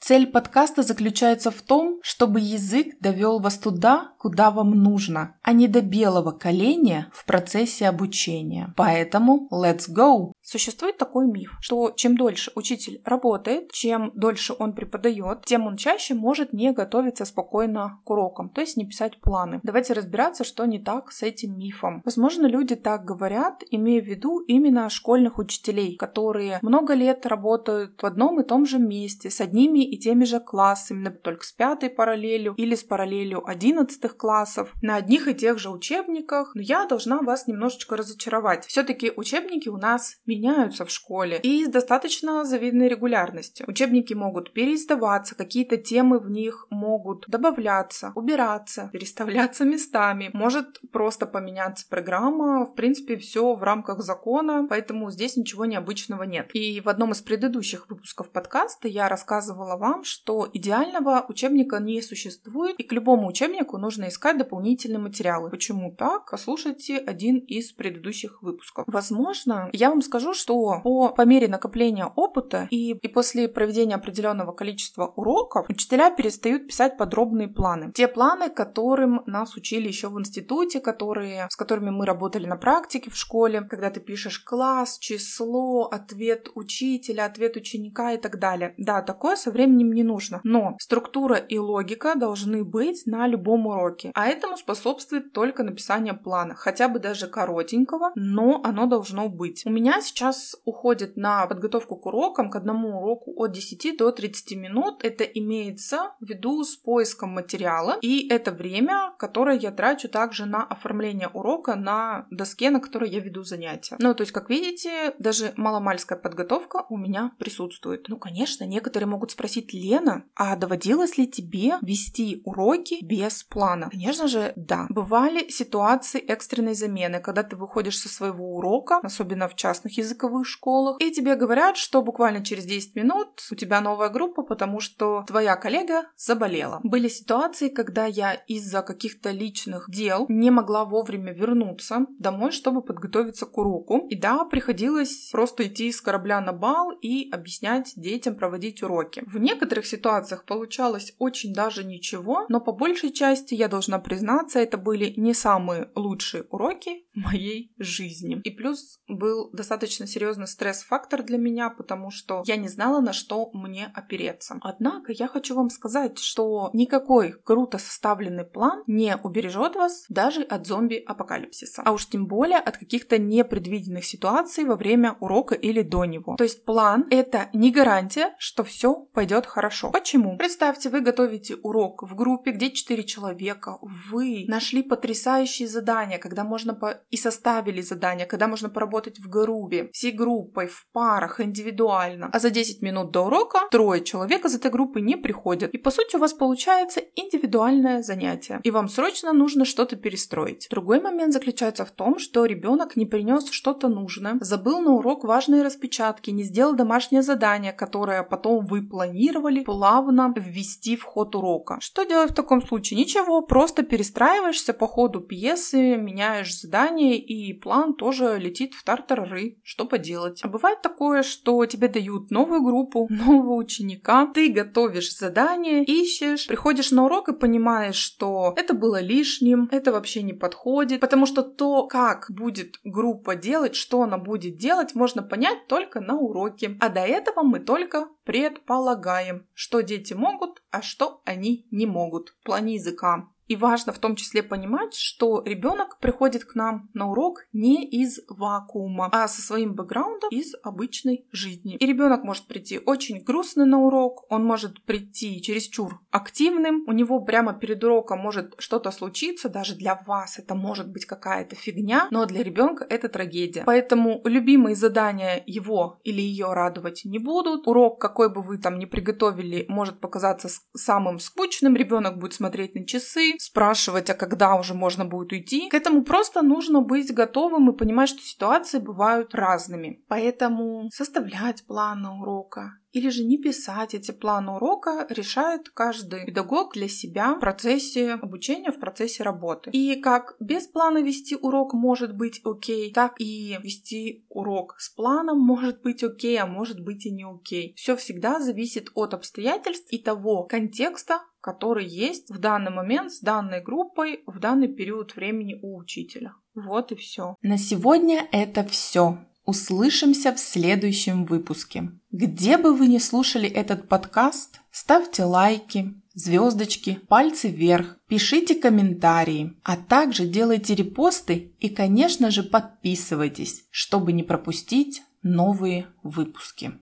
Цель подкаста заключается в том, чтобы язык довел вас туда, куда вам нужно, а не до белого коленя в процессе обучения. Поэтому let's go! Существует такой миф, что чем дольше учитель работает, чем дольше он преподает, тем он чаще может не готовиться спокойно к урокам, то есть не писать планы. Давайте разбираться, что не так с этим мифом. Возможно, люди так говорят, имея в виду именно школьных учителей, которые много лет работают в одном и том же месте, с одними и теми же классами, например, только с пятой параллелью или с параллелью одиннадцатых классов, на одних и тех же учебниках. Но я должна вас немножечко разочаровать. Все-таки учебники у нас меняются в школе и с достаточно завидной регулярностью. Учебники могут переиздаваться, какие-то темы в них могут добавляться, убираться, переставляться местами. Может просто поменяться программа. В принципе, все в рамках закона, поэтому здесь ничего необычного нет. И в одном из предыдущих выпусков подкаста я рассказывала вам, что идеального учебника не существует, и к любому учебнику нужно искать дополнительные материалы. Почему так? Послушайте один из предыдущих выпусков. Возможно, я вам скажу, что по, по мере накопления опыта и, и после проведения определенного количества уроков учителя перестают писать подробные планы. Те планы, которым нас учили еще в институте, которые, с которыми мы работали на практике в школе, когда ты пишешь класс, число, ответ учителя, ответ ученика и так далее. Да, такое со временем не нужно. Но структура и логика должны быть на любом уроке. А этому способствует только написание плана. Хотя бы даже коротенького, но оно должно быть. У меня сейчас уходит на подготовку к урокам, к одному уроку от 10 до 30 минут. Это имеется в виду с поиском материала. И это время, которое я трачу также на оформление урока на доске, на которой я веду занятия. Ну, то есть, как видите, даже маломальская подготовка у меня присутствует. Ну, конечно, некоторые могут спросить, Лена, а доводилось ли тебе вести уроки без плана? Конечно же, да. Бывали ситуации экстренной замены, когда ты выходишь со своего урока, особенно в частных языковых школах, и тебе говорят, что буквально через 10 минут у тебя новая группа, потому что твоя коллега заболела. Были ситуации, когда я из-за каких-то личных дел не могла вовремя вернуться домой, чтобы подготовиться к уроку. И да, приходилось просто идти с корабля на бал и объяснять детям проводить уроки. В некоторых ситуациях получалось очень даже ничего, но по большей части, я должна признаться, это были не самые лучшие уроки в моей жизни. И плюс был достаточно серьезный стресс-фактор для меня, потому что я не знала, на что мне опереться. Однако я хочу вам сказать, что никакой круто составленный план не убережет вас даже от зомби-апокалипсиса, а уж тем более от каких-то непредвиденных ситуаций во время урока или до него. То есть план — это не гарантия, что все пойдет хорошо. Почему? Представьте, вы готовите урок в группе, где 4 человека, вы нашли потрясающие задания, когда можно по... и составили задания, когда можно поработать в группе, всей группой, в парах, индивидуально. А за 10 минут до урока трое человек из этой группы не приходят. И по сути у вас получается индивидуальное занятие. И вам срочно нужно что-то перестроить. Другой момент заключается в том, что ребенок не принес что-то нужное, забыл на урок важные распечатки, не сделал домашнее задание, которое потом вы планировали плавно ввести в ход урока. Что делать в таком случае? Ничего, просто перестраиваешься по ходу пьесы, меняешь задание и план тоже летит в тартарары. Что поделать? А бывает такое, что тебе дают новую группу, нового ученика, ты готовишь задание, ищешь, приходишь на урок и понимаешь, что это было лишним, это вообще не подходит, потому что то, как будет группа делать, что она будет делать, можно понять только на уроке. А до этого мы только предполагаем, что дети могут, а что они не могут в плане языка. И важно в том числе понимать, что ребенок приходит к нам на урок не из вакуума, а со своим бэкграундом из обычной жизни. И ребенок может прийти очень грустный на урок, он может прийти чересчур активным, у него прямо перед уроком может что-то случиться, даже для вас это может быть какая-то фигня, но для ребенка это трагедия. Поэтому любимые задания его или ее радовать не будут. Урок, какой бы вы там ни приготовили, может показаться самым скучным, ребенок будет смотреть на часы, спрашивать, а когда уже можно будет уйти. К этому просто нужно быть готовым и понимать, что ситуации бывают разными. Поэтому составлять план урока, или же не писать эти планы урока решает каждый педагог для себя в процессе обучения, в процессе работы. И как без плана вести урок может быть окей, так и вести урок с планом может быть окей, а может быть и не окей. Все всегда зависит от обстоятельств и того контекста, который есть в данный момент с данной группой в данный период времени у учителя. Вот и все. На сегодня это все. Услышимся в следующем выпуске. Где бы вы ни слушали этот подкаст, ставьте лайки, звездочки, пальцы вверх, пишите комментарии, а также делайте репосты и, конечно же, подписывайтесь, чтобы не пропустить новые выпуски.